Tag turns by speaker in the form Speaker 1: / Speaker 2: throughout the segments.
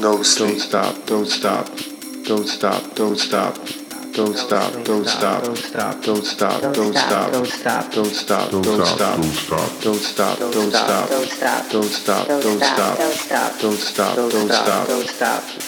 Speaker 1: Don't stop, don't stop, don't stop, don't stop. Don't stop, don't stop, don't stop, don't stop, don't stop, don't stop, don't stop, don't stop, don't stop, don't stop, don't stop, don't stop, don't stop, don't stop, don't stop, don't stop, don't stop.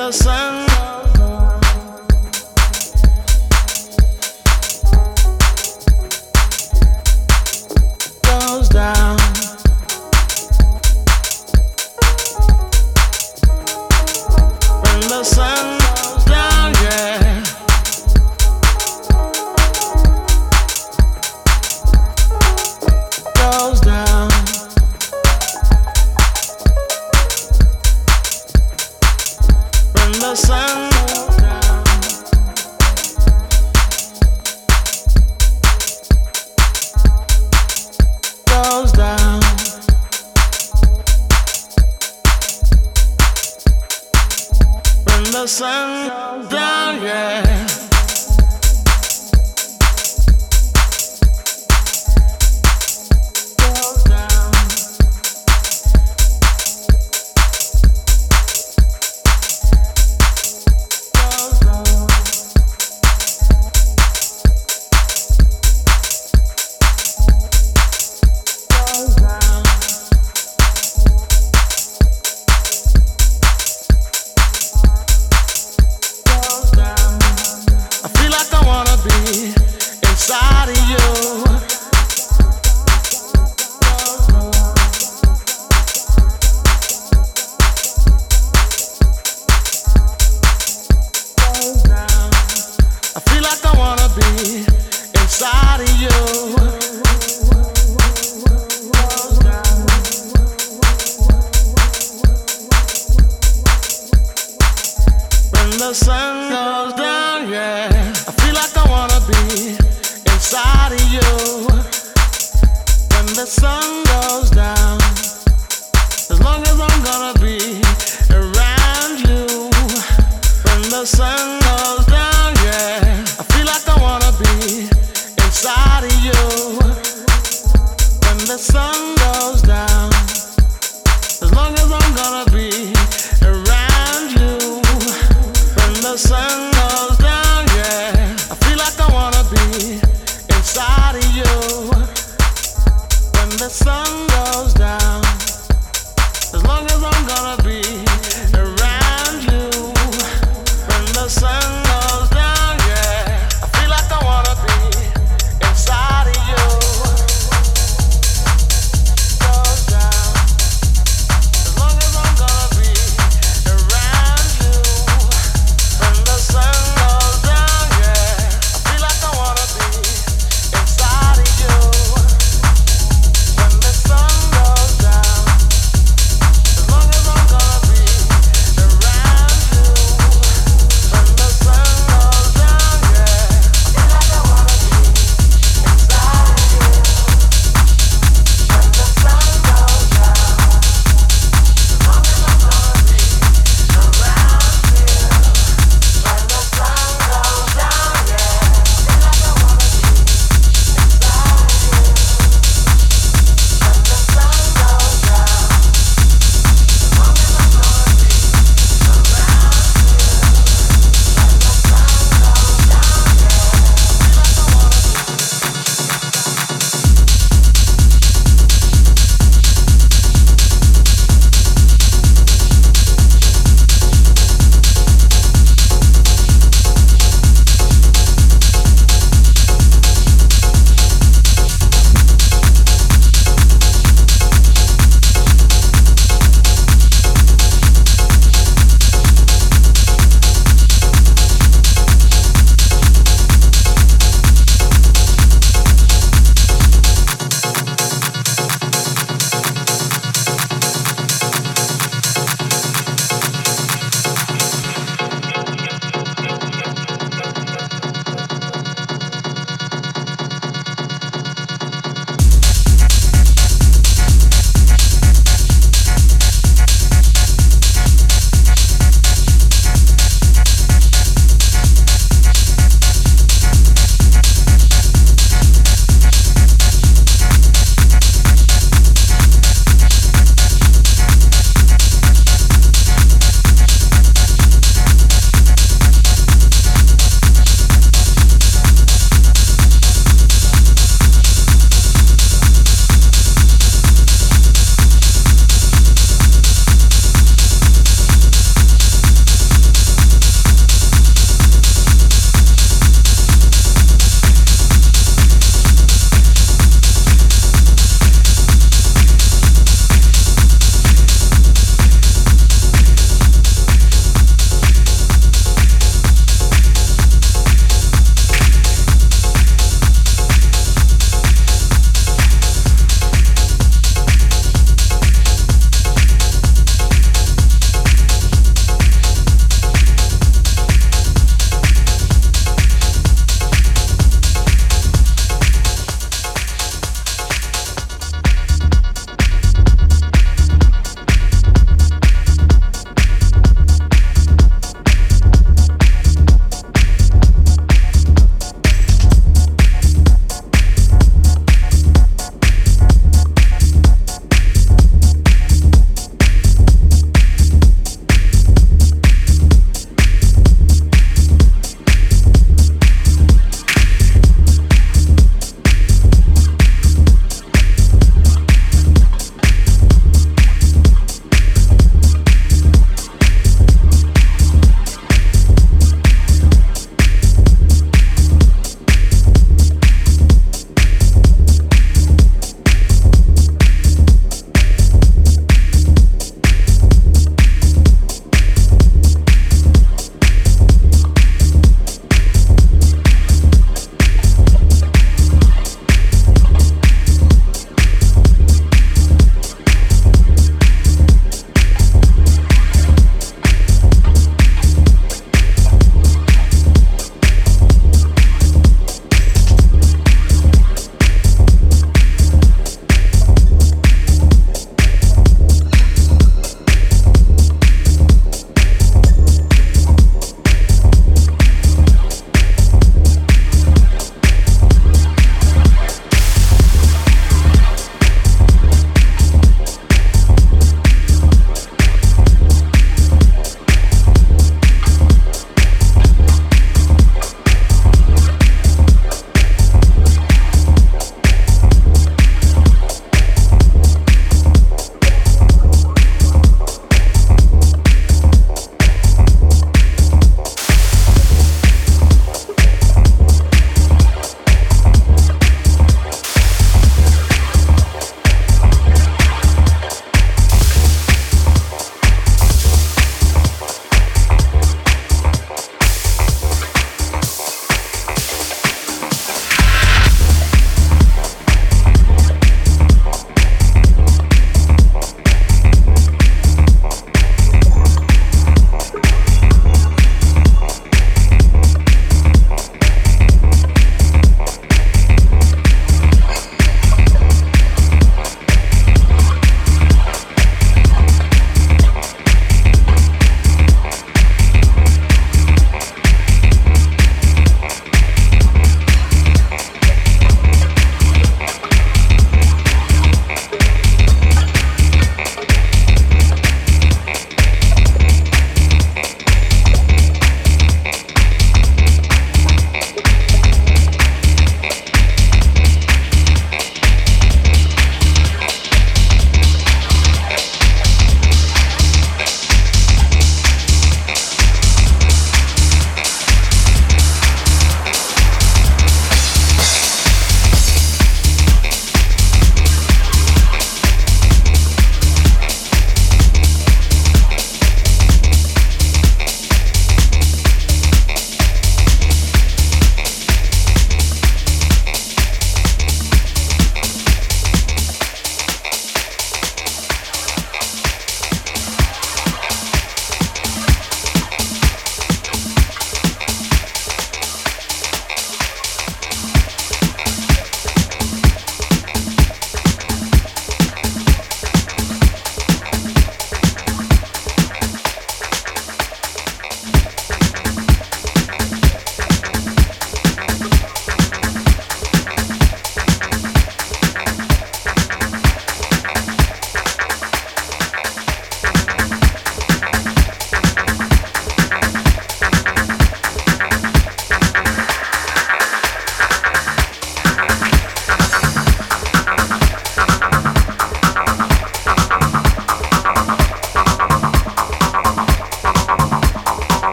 Speaker 2: the sun.